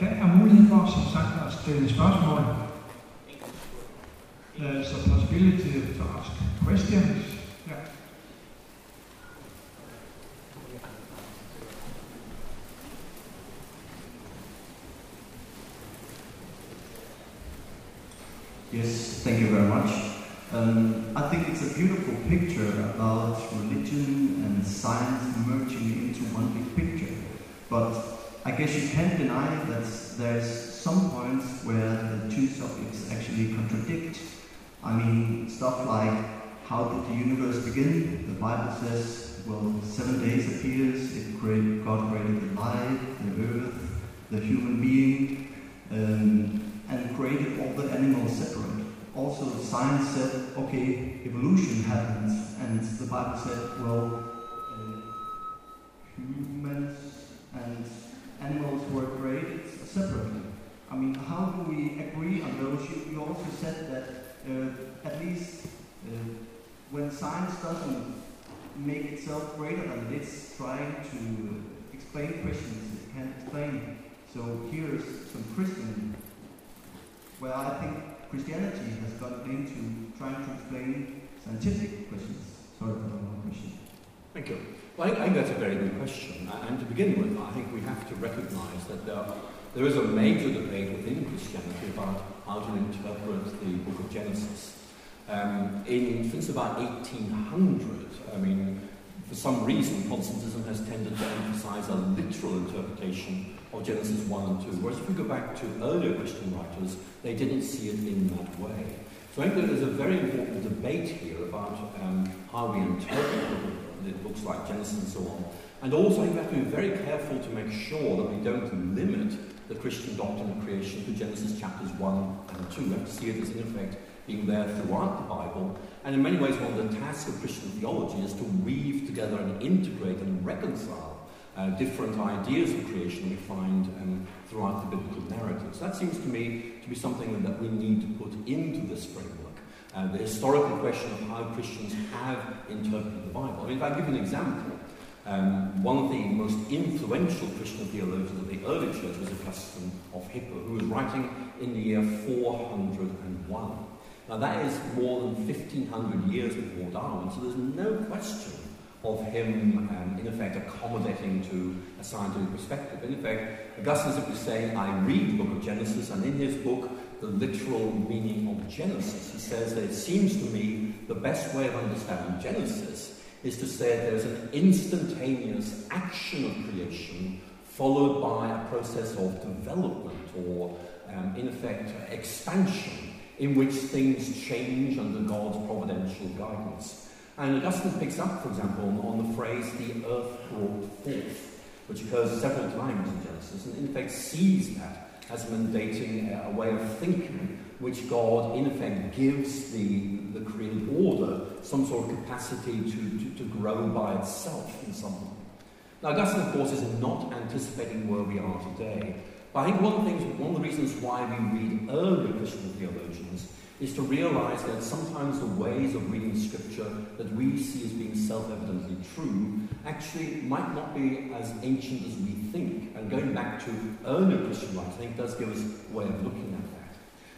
Der er mulighed for, som sagt, at stille spørgsmål. There's a possibility to ask questions. Yes, thank you very much. Um, I think it's a beautiful picture about religion and science merging into one big picture. But I guess you can't deny that there's some points where the two subjects actually contradict. I mean, stuff like how did the universe begin? The Bible says, well, seven days appears, it created, God created the light, the earth, the human being, um, and created all the animals separate. Also, science said, okay, evolution happens, and the Bible said, well, uh, humans and animals were created separately. I mean, how do we agree on those? You, you also said that uh, at least uh, when science doesn't make itself greater than it is trying to explain questions it can't explain. So here's some Christian, where I think Christianity has gotten into trying to explain scientific questions. Sorry for the long question. Thank you. Well, I think that's a very good question. And to begin with, I think we have to recognize that there, there is a major debate within Christianity about how to interpret the book of Genesis. Um, in, since about 1800, I mean, for some reason, Protestantism has tended to emphasize a literal interpretation of Genesis 1 and 2, whereas if we go back to earlier Christian writers, they didn't see it in that way. So I think there's a very important debate here about um, how we interpret the books like Genesis and so on. And also, we have to be very careful to make sure that we don't limit the Christian doctrine of creation to Genesis chapters 1 and 2. We have to see it as, in effect, being there throughout the Bible. And in many ways, one of the tasks of Christian theology is to weave together and integrate and reconcile uh, different ideas of creation we find um, throughout the biblical narratives. That seems to me to be something that we need to put into this framework. Uh, the historical question of how Christians have interpreted the Bible. I mean, if I give an example, um, one of the most influential Christian theologians of the early church was Augustine of Hippo, who was writing in the year 401. Now, that is more than 1500 years before Darwin, so there's no question of him, um, in effect, accommodating to a scientific perspective. In effect, Augustine simply saying, I read the book of Genesis, and in his book, The Literal Meaning of Genesis, he says that it seems to me the best way of understanding Genesis is to say there's an instantaneous action of creation followed by a process of development or, um, in effect, expansion in which things change under God's providential guidance. And Augustine picks up, for example, on, the phrase, the earth brought forth, which occurs several times in Genesis, and in effect sees that as mandating a, a way of thinking which God, in effect, gives the, the created order some sort of capacity to, to, to grow by itself in some way. Now, Augustine, of course, is not anticipating where we are today. But I think one of the things, one of the reasons why we read early Christian theologians is to realize that sometimes the ways of reading scripture that we see as being self-evidently true actually might not be as ancient as we think. And going back to earlier Christian writers, I think does give us a way of looking at.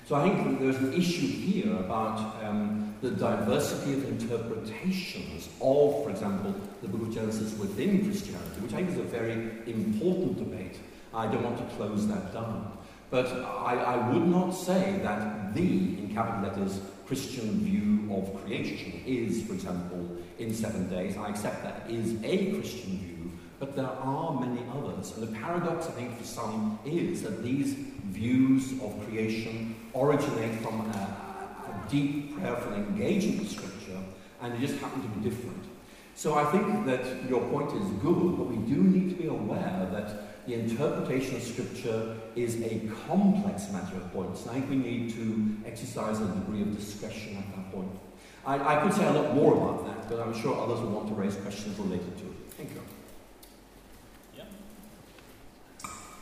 So I think there's an issue here about um, the diversity of interpretations of, for example, the book of Genesis within Christianity, which I think is a very important debate. I don't want to close that down. But I, I would not say that the, in capital letters, Christian view of creation is, for example, in seven days. I accept that is a Christian view, but there are many others. And the paradox, I think, for some is that these views of creation originate from a, a deep prayerful engagement with Scripture, and they just happen to be different. So I think that your point is good, but we do need to be aware that the interpretation of Scripture is a complex matter of points. I think we need to exercise a degree of discretion at that point. I, I could say a lot more about that, but I'm sure others will want to raise questions related to it. Thank you. Yeah.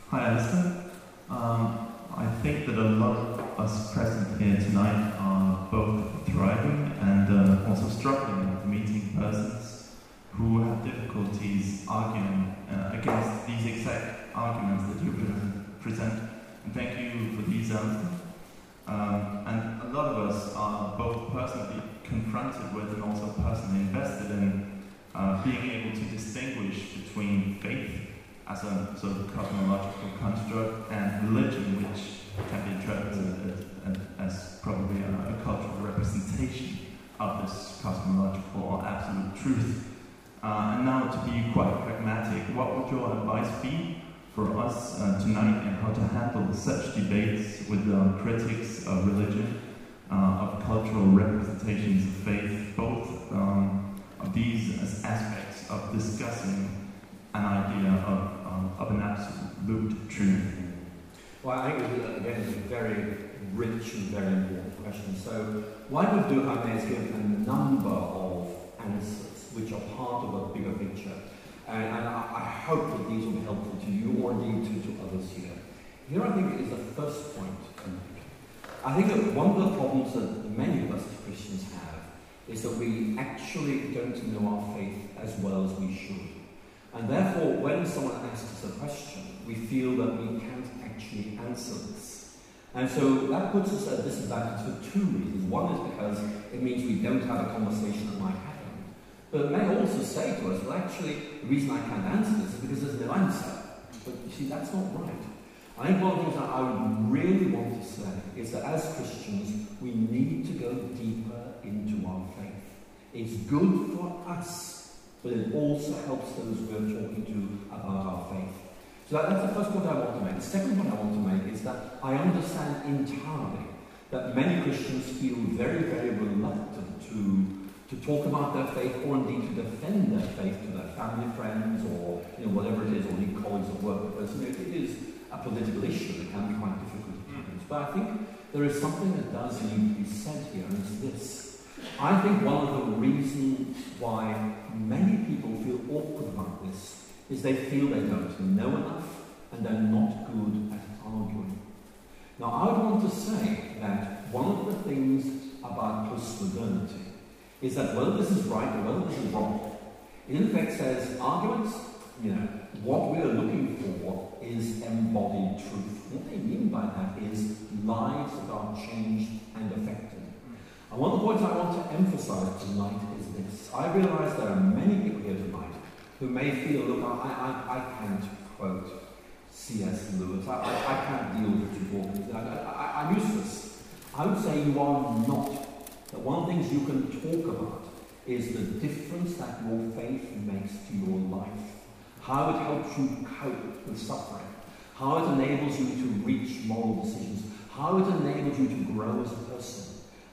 Hi, Alistair. Um, I think that a lot of us present here tonight are both thriving and uh, also struggling with meeting persons who have difficulties arguing uh, against these exact arguments that you present. Christianity. Um, and a lot of us are both personally confronted with and also personally invested in uh, being able to distinguish between as a sort of cosmological construct and religion, which can be interpreted as, probably a, a, cultural representation of this cosmological or absolute truth. Uh, and now, to be quite pragmatic, what would your advice be for us uh, tonight and how to handle such debates with uh, critics of religion, uh, of cultural representations of faith, both um, of these as aspects of discussing an idea of, um, of an absolute truth? Well, I think, again, it's a very rich and very important question. So, why would do, I may, give a number of answers which are part of a bigger picture. And, and I, I, hope that these will be helpful to you or indeed to, to others here. Here, I think, is the first point. I think that one of the problems that many of us Christians have is that we actually don't know our faith as well as we should. And therefore, when someone asks us a question, we feel that we can't actually answer this. And so that puts us at a disadvantage for two reasons. One is because it means we don't have a conversation that might happen. But it may also say to us, well, actually, the reason I can't answer this is because there's no answer. But you see, that's not right. I think one of the things that I would really want to say is that as Christians, we need to go deeper into our faith. It's good for us, but it also helps those we're talking to about our faith. So that, that's the first point I want to make. The second point I want to make is that I understand entirely that many Christians feel very, very reluctant to to talk about their faith or indeed to defend their faith to their family, friends, or you know, whatever it is, or indeed colleagues at work. Because you know, it is a political issue that can be quite difficult at times. But I think there is something that does need to be said here, and it's this. I think one of the reasons why many people feel awkward about this is they feel they don't know enough and they're not good at arguing. Now, I would want to say that one of the things about postmodernity is that whether this is right or whether this is wrong, it in effect says arguments, you know, what we are looking for is embodied truth. What they mean by that is lives that are changed and affected. And one of the points I want to emphasize tonight is this. I realize there are many people here tonight who may feel, look, I, I, I can't quote C.S. Lewis, I, I, I can't deal with Richard Dawkins, I, I, I'm useless. I would say you are not. That one of the things you can talk about is the difference that your faith makes to your life, how it helps you cope with suffering, how it enables you to reach moral decisions, how it enables you to grow as a person.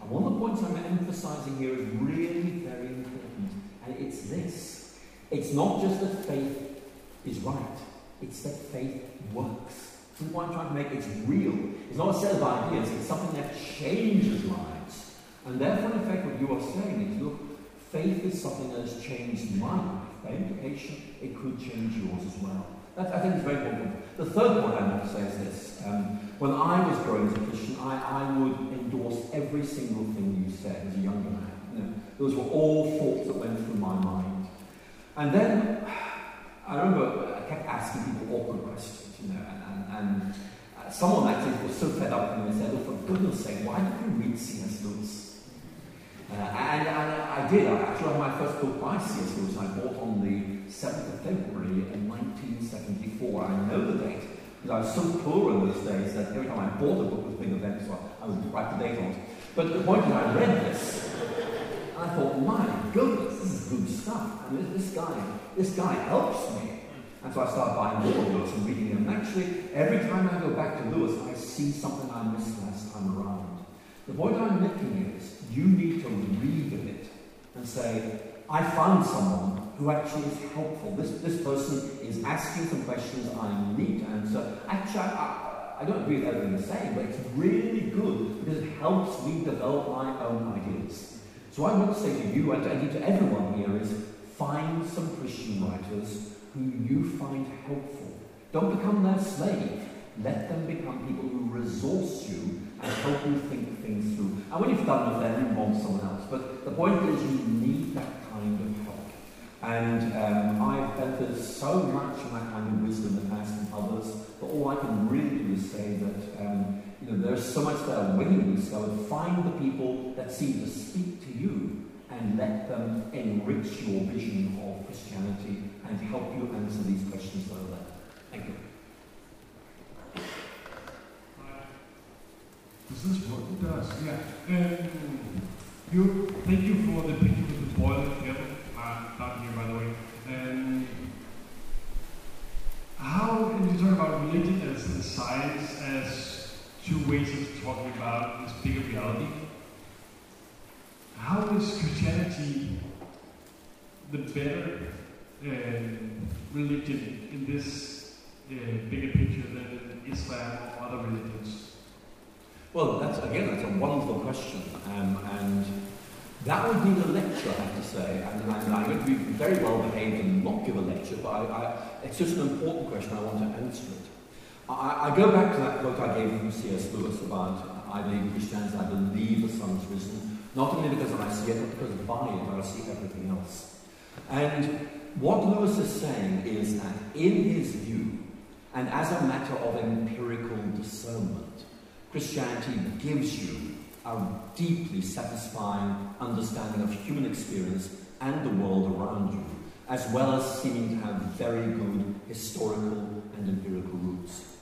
And one of the points I'm emphasizing here is really very important, and it's this. It's not just that faith is right, it's that faith works. The point I'm trying to make it's real. It's not a set of ideas, it's something that changes lives. And therefore, in effect, what you are saying is look, faith is something that has changed my life. By implication, it could change yours as well. That, I think is very important. The third point I want to say is this. Um, when I was growing as a Christian, I, I would endorse every single thing you said as a younger man. You know, those were all thoughts that went through my mind. And then I remember I kept asking people awkward questions, you know, and, and, and uh, someone actually was so fed up with me and said, oh, for goodness sake, why did you read C.S. Lewis? Uh, and, and I did. I actually had my first book by C.S. Lewis I bought on the 7th of February in 1974. I know the date because I was so poor in those days that every time I bought a book with big events, so I would write the date on it. But the point is, I read this, I thought, my goodness, this is good stuff. And this guy, this guy helps me. And so I started buying more books and reading them. And actually, every time I go back to Lewis, I see something I missed last time around. The point I'm making is, you need to read a bit and say, I found someone who actually is helpful. This, this person is asking some questions I need to answer. Actually, I, I don't agree with everything they're saying, but it's really good because it helps me develop my own ideas. So I want to say to you and to everyone here is find some Christian writers who you find helpful. Don't become their slave. Let them become people who resource you and help you think things through. And when you've done with them, you want someone else. But the point is you need that. And um, I've benefited so much from that kind of wisdom that has from others, but all I can really do is say that um, You know, there's so much there waiting. So find the people that seem to speak to you and let them enrich your vision of Christianity and help you answer these questions that are there. Thank you. Does this work? It does, yeah. Um, you, thank you for the picture with the boiling kettle. Uh, not here, by the way. Um, how, can you talk about religion as and science as two ways of talking about this bigger reality. How is Christianity the better um, religion in this uh, bigger picture than Islam or other religions? Well, that's again, that's a wonderful question, um, and that would be a lecture, I have to say. And, I'm going to be very well behaved and not give a lecture, but I, I, it's just an important question. I want to answer it. I, I, go back to that quote I gave from C.S. Lewis about I believe Christianity, I believe the sun is risen, not only because I see it, but because by it I see everything else. And what Lewis is saying is that in his view, and as a matter of empirical discernment, Christianity gives you a deeply satisfying understanding of human experience and the world around you, as well as seeming to have very good historical and empirical roots.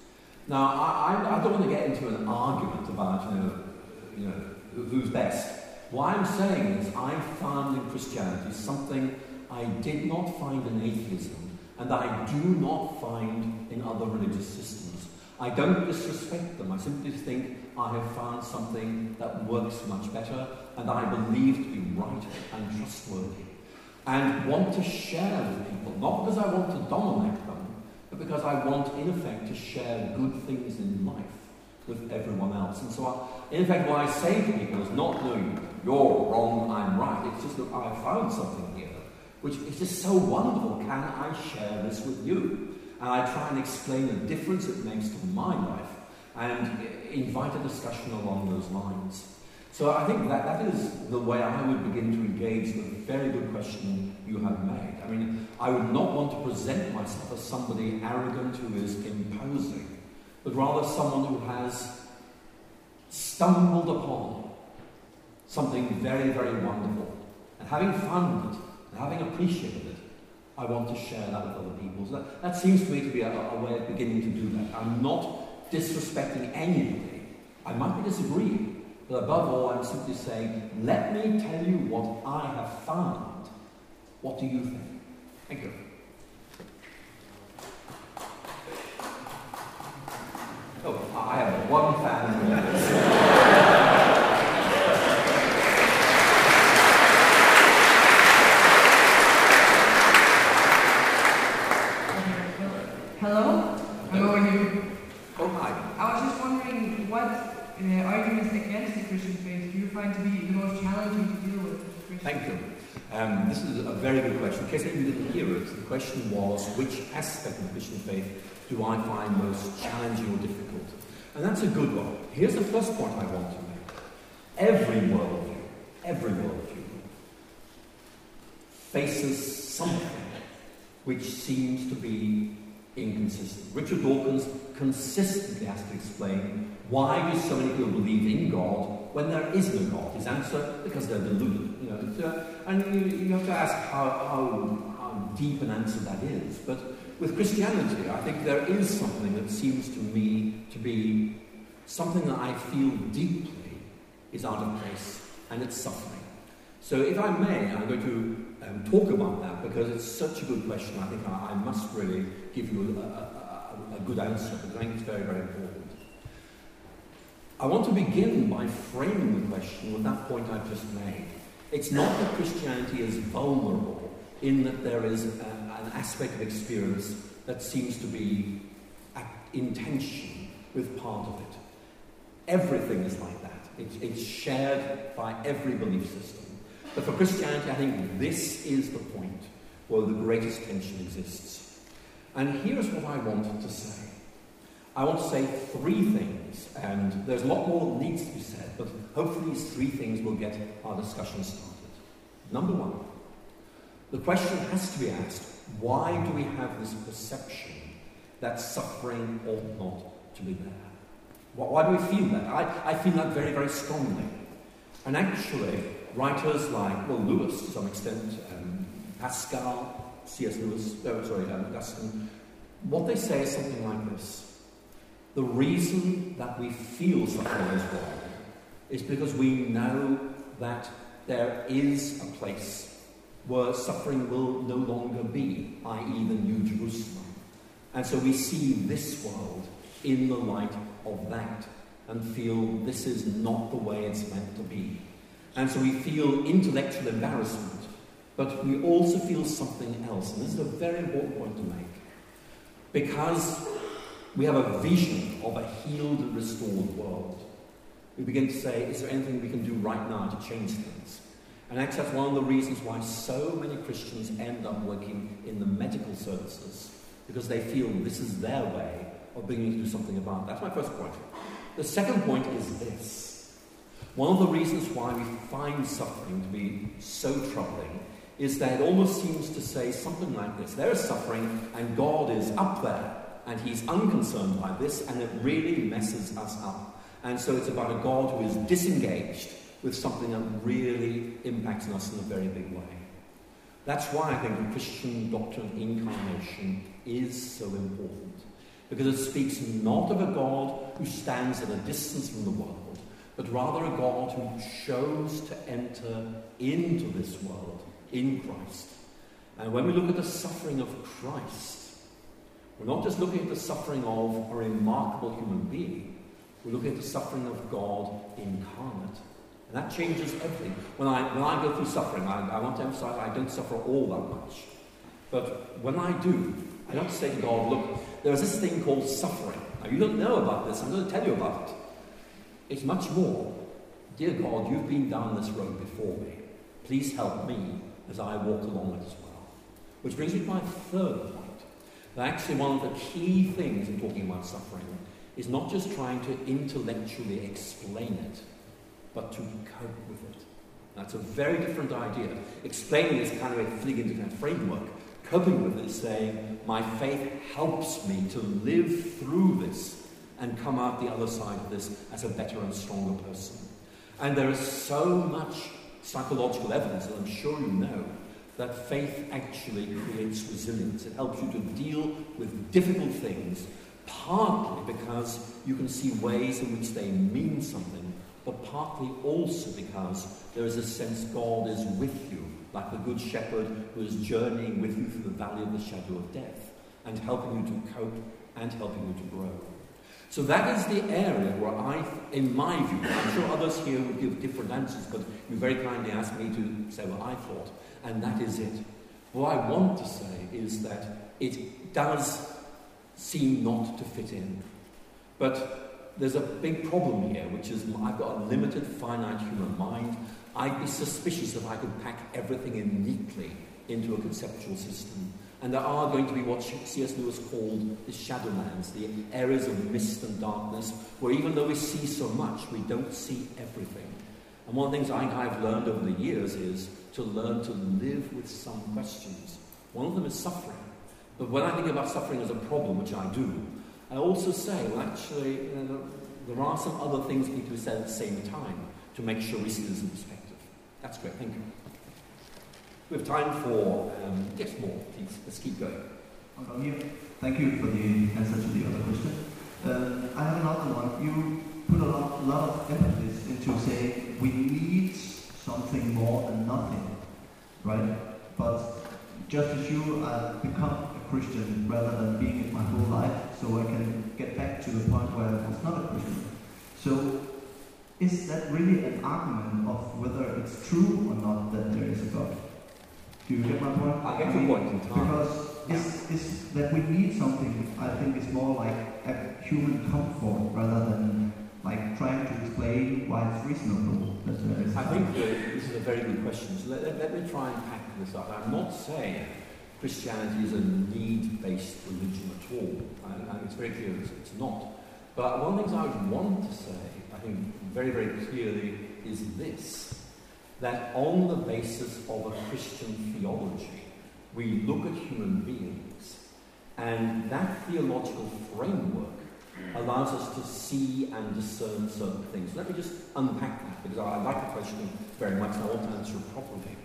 Now, I, I, don't want to get into an argument about, you know, you know, who's best. What I'm saying is I found in Christianity something I did not find in atheism and I do not find in other religious systems. I don't disrespect them. I simply think I have found something that works much better and I believe to be right and trustworthy. And want to share with people, not because I want to dominate them, but because I want, in effect, to share good things in life with everyone else. And so, I, in effect, what I say to people is not, no, you're wrong, I'm right. It's just that I found something here, which is just so wonderful. Can I share this with you? and I try and explain the difference it makes to my life and invite a discussion along those lines. So I think that that is the way I would begin to engage the very good question you have made. I mean, I would not want to present myself as somebody arrogant who is imposing, but rather someone who has stumbled upon something very, very wonderful. And having found it, and having appreciated it, I want to share that with other people. So that, that seems to me to be a, a way of beginning to do that. I'm not disrespecting anybody. I might be disagreeing, but above all, I'm simply saying, let me tell you what I have found. What do you think? Thank you. Oh, I have one fan. Thank you. Um, this is a very good question. In case you didn't hear it, the question was which aspect of Christian faith do I find most challenging or difficult? And that's a good one. Here's the first point I want to make. Every worldview, every worldview faces something which seems to be inconsistent. Richard Dawkins consistently has to explain why do so many people believe in God when there is no God? His answer, because they're deluded. You know, uh, and you, you, have to ask how, how, how deep an answer that is. But with Christianity, I think there is something that seems to me to be something that I feel deeply is out of place, and it's suffering. So, if I may, I'm going to um, talk about that because it's such a good question. I think I, I must really give you a, a, a, good answer I think it's very, very important. I want to begin by framing the question with that point I've just made. It's not that Christianity is vulnerable in that there is a, an aspect of experience that seems to be in tension with part of it. Everything is like that. It's, it's shared by every belief system. But for Christianity, I think this is the point where the greatest tension exists. And here's what I wanted to say. I want to say three things, and there's a lot more that needs to be said, but hopefully these three things will get our discussion started. Number one, the question has to be asked, why do we have this perception that suffering ought not to be there? Why, why do we feel that? I, I feel that very, very strongly. And actually, writers like, well, Lewis to some extent, um, Pascal, C.S. Lewis, oh, sorry, um, Augustine, what they say is something like this. The reason that we feel suffering is wrong is because we know that there is a place where suffering will no longer be, i.e., the New Jerusalem. And so we see this world in the light of that and feel this is not the way it's meant to be. And so we feel intellectual embarrassment, but we also feel something else. And this is a very important point to make. Because we have a vision of a healed, restored world, we begin to say, is there anything we can do right now to change things? And actually, that's one of the reasons why so many Christians end up working in the medical services, because they feel this is their way of beginning to do something about it. That's my first point. The second point is this. One of the reasons why we find suffering to be so troubling is that it almost seems to say something like this there is suffering, and God is up there, and He's unconcerned by this, and it really messes us up. And so it's about a God who is disengaged with something that really impacts us in a very big way. That's why I think the Christian doctrine of incarnation is so important. Because it speaks not of a God who stands at a distance from the world, but rather a God who chose to enter into this world in Christ. And when we look at the suffering of Christ, we're not just looking at the suffering of a remarkable human being, we're looking at the suffering of God incarnate. And that changes everything. When I, when I go through suffering, I, I want to emphasize I don't suffer all that much. But when I do, I don't say to God, look, there's this thing called suffering. Now, you don't know about this. I'm going to tell you about it. It's much more. Dear God, you've been down this road before me. Please help me as I walk along it as well. Which brings me to my third point. That actually, one of the key things in talking about suffering is not just trying to intellectually explain it, but to cope with it. That's a very different idea. Explaining is kind of a fitting into of framework. Coping with it is saying, my faith helps me to live through this and come out the other side of this as a better and stronger person. And there is so much psychological evidence, and I'm sure you know, that faith actually creates resilience. It helps you to deal with difficult things, partly because you can see ways in which they mean something, but partly also because there is a sense God is with you, like the Good Shepherd who is journeying with you through the valley of the shadow of death, and helping you to cope and helping you to grow. So that is the area where I, in my view, I'm sure others here would give different answers, but you very kindly asked me to say what I thought, and that is it. What I want to say is that it does seem not to fit in. But there's a big problem here, which is I've got a limited, finite human mind. I'd be suspicious if I could pack everything in neatly into a conceptual system. And there are going to be what C.S. Lewis called the shadowlands, the areas of mist and darkness, where even though we see so much, we don't see everything. And one of the things I, I've learned over the years is to learn to live with some questions. One of them is suffering. But when I think about suffering as a problem, which I do, I also say, well, actually, you know, there are some other things we need to be said at the same time to make sure we see this in perspective. That's great. Thank you. We have time for, um, yes, more, please. Let's keep going. Thank you for the answer to the other question. Uh, I have another one. You put a lot, lot of emphasis into saying we need something more than nothing, right? But just as you, I've become a Christian rather than being it my whole life, so I can get back to the point where I was not a Christian. So, is that really an argument of whether it's true or not that there is a God? Do you get my point? I get your point. Because it's, it's that we need something, I think it's more like a human comfort rather than like trying to explain why it's reasonable. That there is I think this is a very good question. So let, let, let me try and pack this up. I'm not saying Christianity is a need-based religion at all. I, I, it's very clear it's, it's not. But one of the things I would want to say, I think very, very clearly, is this. That on the basis of a Christian theology, we look at human beings, and that theological framework allows us to see and discern certain things. Let me just unpack that because I like the question very much and I want to answer it properly.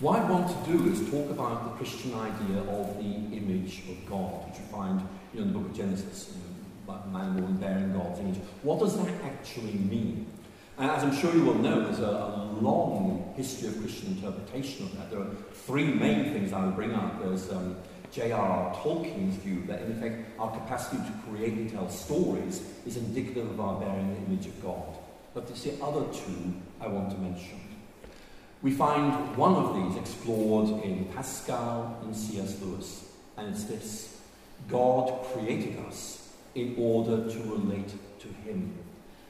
What I want to do is talk about the Christian idea of the image of God, which you find you know, in the book of Genesis, you know, man woman bearing God's image. What does that actually mean? And as I'm sure you will know, there's a, a long history of Christian interpretation of that. There are three main things I would bring up. There's um, J.R.R. Tolkien's view that, in effect, our capacity to create and tell stories is indicative of our bearing the image of God. But there's the other two I want to mention. We find one of these explored in Pascal and C.S. Lewis, and it's this God created us in order to relate to Him.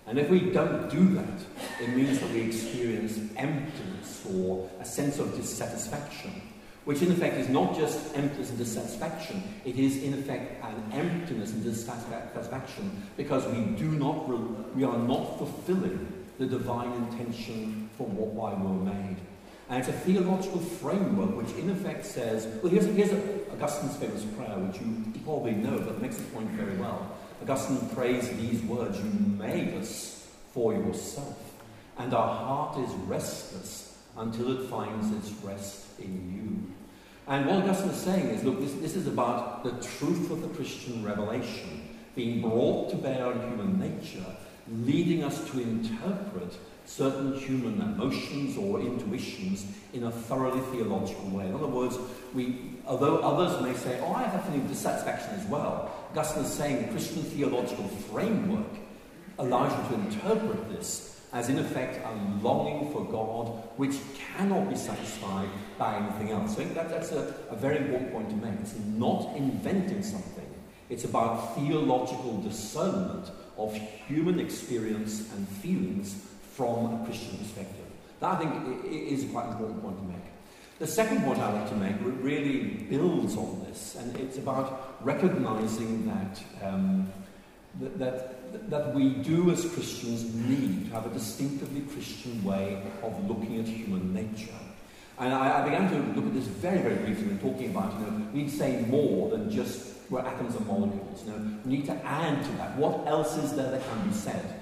And if we don't do that, it means that we experience emptiness or a sense of dissatisfaction which in effect is not just emptiness and dissatisfaction, it is in effect an emptiness and dissatisfaction because we do not, we are not fulfilling the divine intention for what why we were made. And it's a theological framework which in effect says, well, here's, here's Augustine's famous prayer, which you probably know, but makes the point very well. Augustine prays these words, you made us for yourself, and our heart is restless until it finds its rest in you. And what Augustine is saying is look, this, this is about the truth of the Christian revelation being brought to bear on human nature, leading us to interpret certain human emotions or intuitions in a thoroughly theological way. In other words, we, although others may say, oh, I have a feeling of dissatisfaction as well, Augustine is saying the Christian theological framework allows you to interpret this as in effect a longing for God which cannot be satisfied by anything else. So that, that's a, a very important point to make. It's not inventing something, it's about theological discernment of human experience and feelings from a Christian perspective. That I think is a quite important point to make. The second point I want to make really builds on this, and it's about recognizing that, um, that, that that we do as Christians need to have a distinctively Christian way of looking at human nature. And I, I, began to look at this very, very briefly when talking about, you know, we need to say more than just we're atoms and molecules. You know, we need to add to that. What else is there that can be said?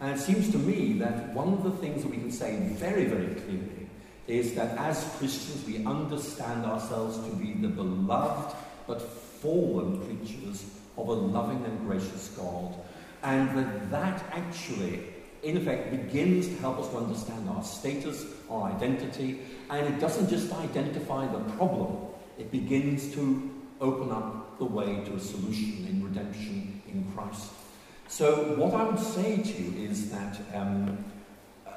And it seems to me that one of the things that we can say very, very clearly is that as Christians we understand ourselves to be the beloved but fallen creatures of a loving and gracious God and that that actually, in effect, begins to help us to understand our status, our identity, and it doesn't just identify the problem, it begins to open up the way to a solution in redemption in Christ. So, what I would say to you is that um, uh,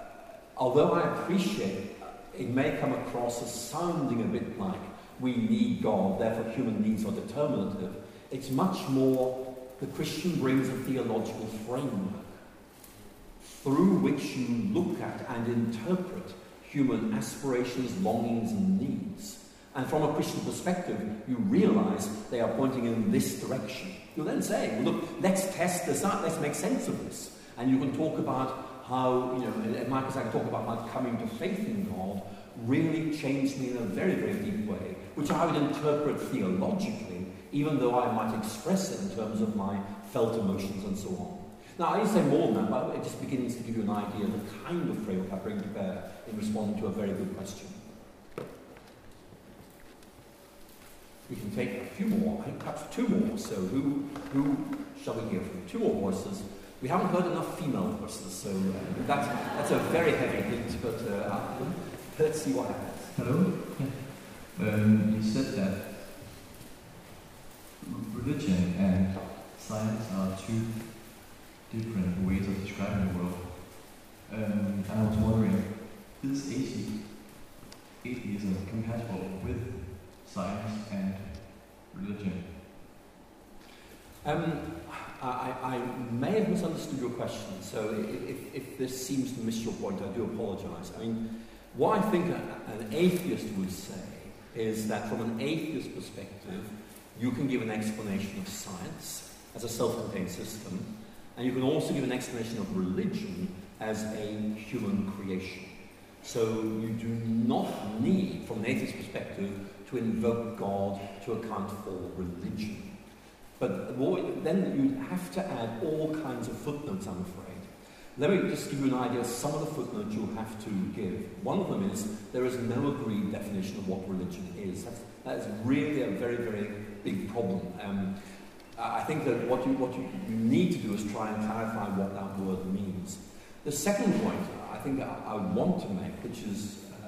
although I appreciate it may come across as sounding a bit like we need God, therefore human needs are determinative, it's much more the Christian brings a theological framework through which you look at and interpret human aspirations, longings, and needs. And from a Christian perspective, you realize they are pointing in this direction. You then say, well, look, let's test this out, let's make sense of this. And you can talk about how, you know, I can talk about how coming to faith in God really changed me in a very, very deep way, which I would interpret theologically even though I might express it in terms of my felt emotions and so on. Now, I say more than that, but it just begins to give you an idea of the kind of framework I bring to bear in responding to a very good question. We can take a few more, I think perhaps two more. So, who, who shall we hear from? Two more voices. We haven't heard enough female voices, so uh, that's, that's a very heavy hint, but uh, let's see what happens. Hello? Um, you said that religion and science are two different ways of describing the world. Um, I was wondering, is atheism compatible with science and religion? Um, I, I, may have misunderstood your question, so if, if, this seems to miss your point, I do apologize. I mean, what I think an atheist would say is that from an atheist perspective, you can give an explanation of science as a self-contained system, and you can also give an explanation of religion as a human creation. So you do not need, from an atheist perspective, to invoke God to account for religion. But then you'd have to add all kinds of footnotes, I'm afraid. Let me just give you an idea of some of the footnotes you'll have to give. One of them is there is no agreed definition of what religion is. That's, that is really a very, very big problem. Um, I think that what you, what you, need to do is try and clarify what that word means. The second point I think I, I want to make, which is uh,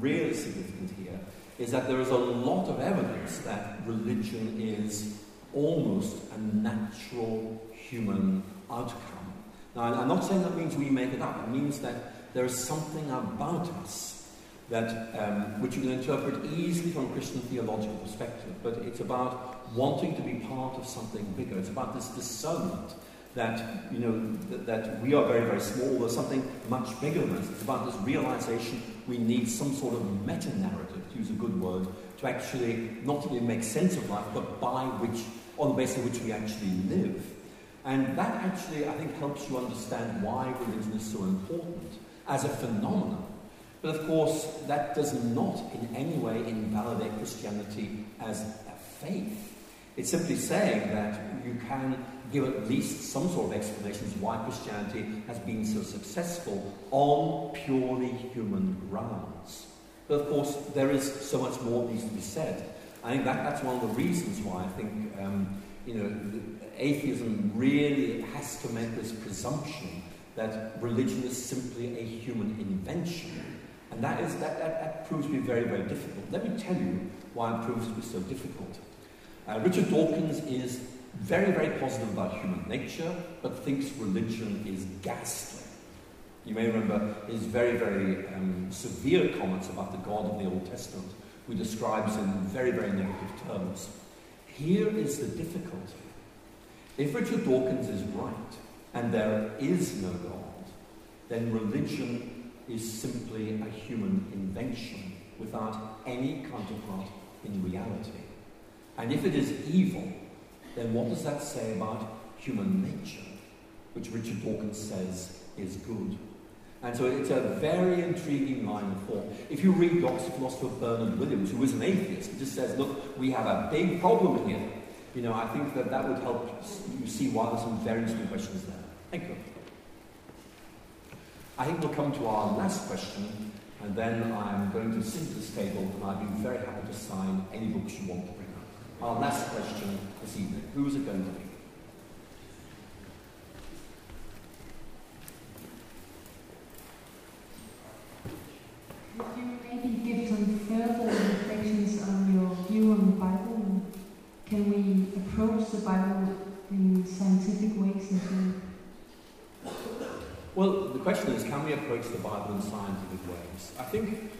really significant here, is that there is a lot of evidence that religion is almost a natural human outcome. Now, I'm not saying that means we make it up. It means that there is something about us that, um, which you can interpret easily from a Christian theological perspective, but it's about wanting to be part of something bigger. It's about this discernment that, you know, that, that we are very, very small. There's something much bigger than us. It's about this realization we need some sort of meta-narrative, to use a good word, to actually not only make sense of life, but by which, on the basis of which we actually live. And that actually, I think, helps you understand why religion is so important as a phenomenon. But of course, that does not in any way invalidate Christianity as a faith. It's simply saying that you can give at least some sort of explanations why Christianity has been so successful on purely human grounds. But of course, there is so much more needs to be said. I think that, that's one of the reasons why I think um, you know, atheism really has to make this presumption that religion is simply a human invention. And that, is, that, that, that proves to be very, very difficult. Let me tell you why it proves to be so difficult. Uh, Richard Dawkins is very, very positive about human nature, but thinks religion is ghastly. You may remember his very, very um, severe comments about the God of the Old Testament, who describes in very, very negative terms. Here is the difficulty. If Richard Dawkins is right, and there is no God, then religion is simply a human invention without any counterpart in reality. And if it is evil, then what does that say about human nature, which Richard Dawkins says is good? And so it's a very intriguing line of thought. If you read Oxford philosopher Bernard Williams, who is an atheist, he just says, look, we have a big problem here. You know, I think that that would help you see why there's some very interesting questions there. Thank you. I think we'll come to our last question, and then I'm going to sit at this table, and I'd be very happy to sign any books you want to bring. Our last question this evening. Who is it going to be? Could you maybe give some further reflections on your view on the Bible? Can we approach the Bible in scientific ways? Well, the question is, can we approach the Bible in scientific ways? I think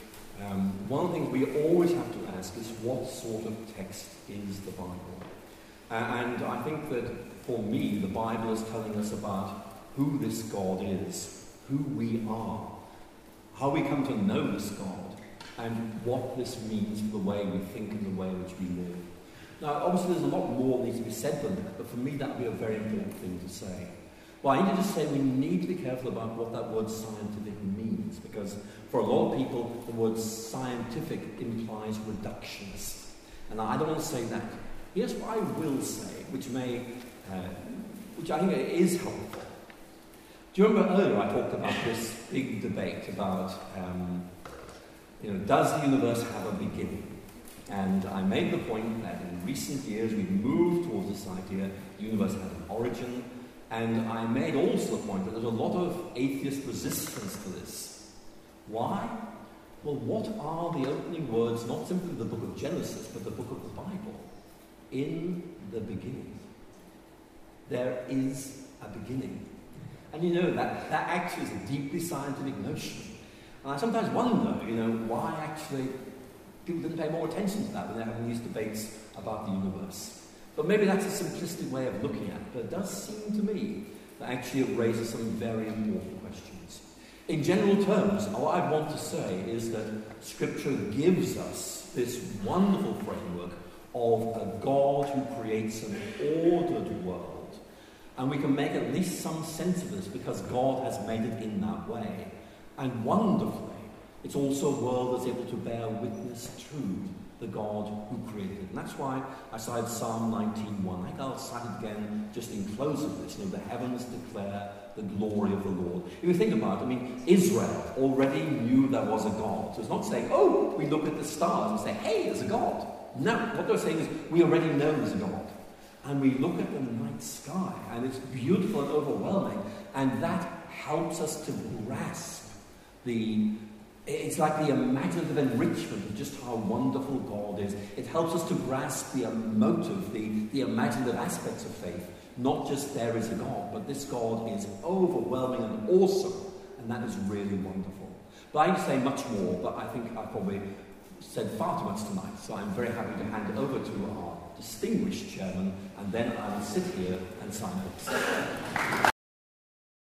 um, one of the things we always have to ask is what sort of text is the Bible? And I think that for me, the Bible is telling us about who this God is, who we are, how we come to know this God, and what this means for the way we think and the way in which we live. Now, obviously, there's a lot more that needs to be said than that, but for me, that would be a very important thing to say. Well, I need to just say we need to be careful about what that word scientific means, because for a lot of people, the word scientific implies reductionist. And I don't want to say that. Here's what I will say, which may, uh, which I think is helpful. Do you remember earlier I talked about this big debate about, um, you know, does the universe have a beginning? And I made the point that in recent years we've moved towards this idea the universe has an origin. And I made also the point that there's a lot of atheist resistance to this. Why? Well, what are the opening words, not simply the book of Genesis, but the book of the Bible? In the beginning. There is a beginning. And you know, that, that actually is a deeply scientific notion. And I sometimes wonder, you know, why actually people didn't pay more attention to that when they're having these debates about the universe. But maybe that's a simplistic way of looking at it, but it does seem to me that actually it raises some very important questions. In general terms, what I want to say is that Scripture gives us this wonderful framework of a God who creates an ordered world. And we can make at least some sense of this because God has made it in that way. And wonderfully, it's also a world that's able to bear witness to the God who created it. And that's why I cited Psalm 19.1. I think I'll cite it again just in close of this. You know, the heavens declare the glory of the Lord. If you think about it, I mean, Israel already knew there was a God. So it's not saying, oh, we look at the stars and say, hey, there's a God. No, what they're saying is, we already know there's a God. And we look at the night sky, and it's beautiful and overwhelming, and that helps us to grasp the it's like the imaginative enrichment of just how wonderful God is. It helps us to grasp the emotive, the, the imaginative aspects of faith. Not just there is a God, but this God is overwhelming and awesome, and that is really wonderful. But I could say much more, but I think I probably said far too much tonight, so I'm very happy to hand over to our distinguished chairman, and then I will sit here and sign books.